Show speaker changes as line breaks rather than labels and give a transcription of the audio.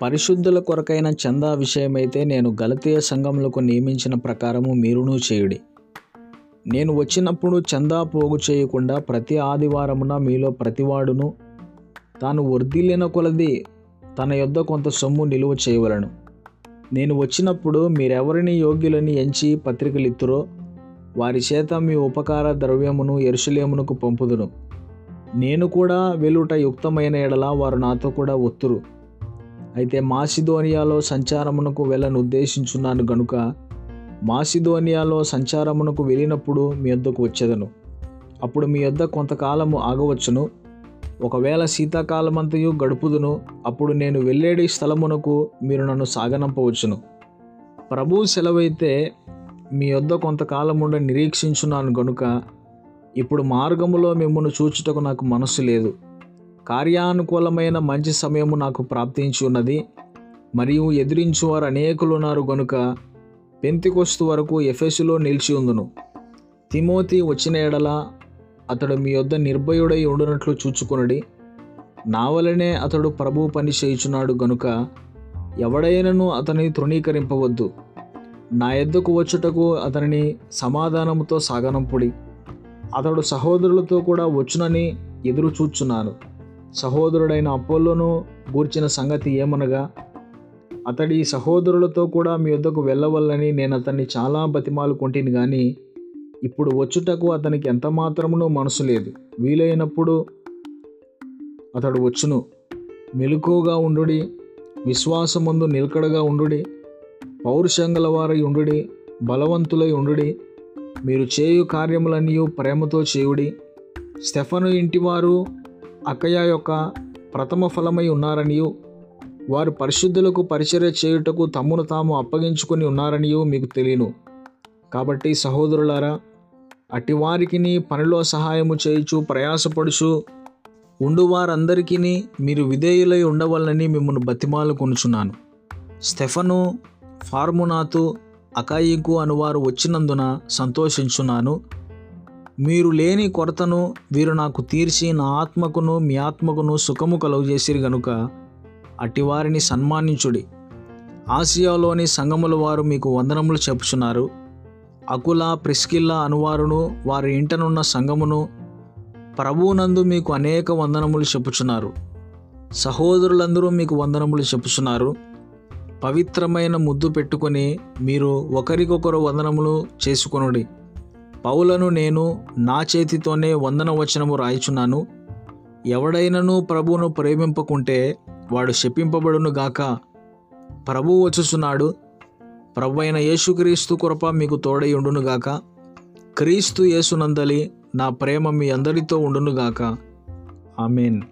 పరిశుద్ధుల కొరకైన చందా విషయమైతే నేను గలతీయ సంఘములకు నియమించిన ప్రకారము మీరును చేయుడి. నేను వచ్చినప్పుడు చందా పోగు చేయకుండా ప్రతి ఆదివారమున మీలో ప్రతివాడును తాను వర్ధిల్లిన కొలది తన యొద్ద కొంత సొమ్ము నిలువ చేయవలను. నేను వచ్చినప్పుడు మీరెవరిని యోగ్యులని ఎంచి పత్రికలిత్తురో వారి చేత మీ ఉపకార ద్రవ్యమును ఎరుసలేమునకు పంపుదును నేను కూడా వెలుట యుక్తమైన ఎడల వారు నాతో కూడా ఒత్తురు. అయితే మాసిధోనియాలో సంచారమునకు వెళ్ళను ఉద్దేశించున్నాను గనుక మాసిధోనియాలో సంచారమునకు వెళ్ళినప్పుడు మీ వద్దకు వచ్చేదను. అప్పుడు మీ వద్ద కొంతకాలము ఆగవచ్చును. ఒకవేళ శీతాకాలమంతయు గడుపుదును అప్పుడు నేను వెళ్ళేడి స్థలమునకు మీరు నన్ను సాగనంపవచ్చును. ప్రభు సెలవైతే మీ వద్ద కొంతకాలముండ నిరీక్షించున్నాను గనుక ఇప్పుడు మార్గములో మిమ్మల్ని చూచుటకు నాకు మనస్సు లేదు. కార్యానుకూలమైన మంచి సమయము నాకు ప్రాప్తించి ఉన్నది మరియు ఎదిరించువారు అనేకులు ఉన్నారు గనుక పెంతికొస్తు వరకు ఎఫెసులో నిలిచి ఉందును తిమోతి వచ్చిన ఎడల అతడు మీ యొద్ద నిర్భయుడై ఉండునట్లు చూచుకొనుడి. నా వలనే అతడు ప్రభు పని చేయుచున్నాడు గనుక ఎవడైనను అతని తృణీకరింపవద్దు. నా ఎద్దకు వచ్చుటకు అతనిని సమాధానముతో సాగనంపుడి. అతడు సహోదరులతో కూడా వచ్చునని ఎదురు చూచున్నాను సహోదరుడైన అపోలోను గూర్చిన సంగతి ఏమనగా అతడి సహోదరులతో కూడా మీ వద్దకు వెళ్ళవల్లని నేను అతన్ని చాలా బతిమాలు కొంటిని కానీ ఇప్పుడు వచ్చుటకు అతనికి ఎంత మాత్రమునూ మనసు లేదు. వీలైనప్పుడు అతడు వచ్చును. మెలకుగా ఉండుడి విశ్వాసమందు నిలకడగా ఉండుడి పౌరుషంగల వారై ఉండుడి బలవంతులై ఉండుడి మీరు చేయు కార్యములన్నీ ప్రేమతో చేయుడి. స్టెఫను ఇంటివారు అకయ యొక్క ప్రథమ ఫలమై ఉన్నారనియు వారు పరిశుద్ధులకు పరిచర్య చేయుటకు తమ్మును తాము అప్పగించుకొని ఉన్నారనియు మీకు తెలియను. కాబట్టి సహోదరులారా అటివారికిని పనిలో సహాయము చేయుచు ప్రయాసపడుచు ఉండు వారందరికీ మీరు విధేయులై ఉండవాలని మిమ్మల్ని బతిమాలు కొనుచున్నాను స్టెఫను ఫార్మునాతు అకాయికు అనువారు వచ్చినందున సంతోషించున్నాను. మీరు లేని కొరతను వీరు నాకు తీర్చి నా ఆత్మకును మీ ఆత్మకును సుఖము కలుగజేసిరు గనుక అటివారిని సన్మానించుడి. ఆసియాలోని సంగముల వారు మీకు వందనములు చెప్పుచున్నారు. అకుల ప్రిస్కిల్లా అనువారును వారి ఇంటనున్న సంగమును ప్రభువునందు మీకు అనేక వందనములు చెప్పుచున్నారు. సహోదరులందరూ మీకు వందనములు చెప్పుచున్నారు. పవిత్రమైన ముద్దు పెట్టుకొని మీరు ఒకరికొకరు వందనములు చేసుకొనుడి. పౌలను నేను నా చేతితోనే వందన వచనము రాయిచున్నాను. ఎవడైనను ప్రభువును ప్రేమింపకుంటే వాడు శపింపబడును గాక. ప్రభు వచ్చుచున్నాడు. ప్రభు అయిన యేసుక్రీస్తు కృప మీకు తోడై ఉండునుగాక క్రీస్తు యేసునందలి నా ప్రేమ మీ అందరితో ఉండునుగాక ఆమెన్.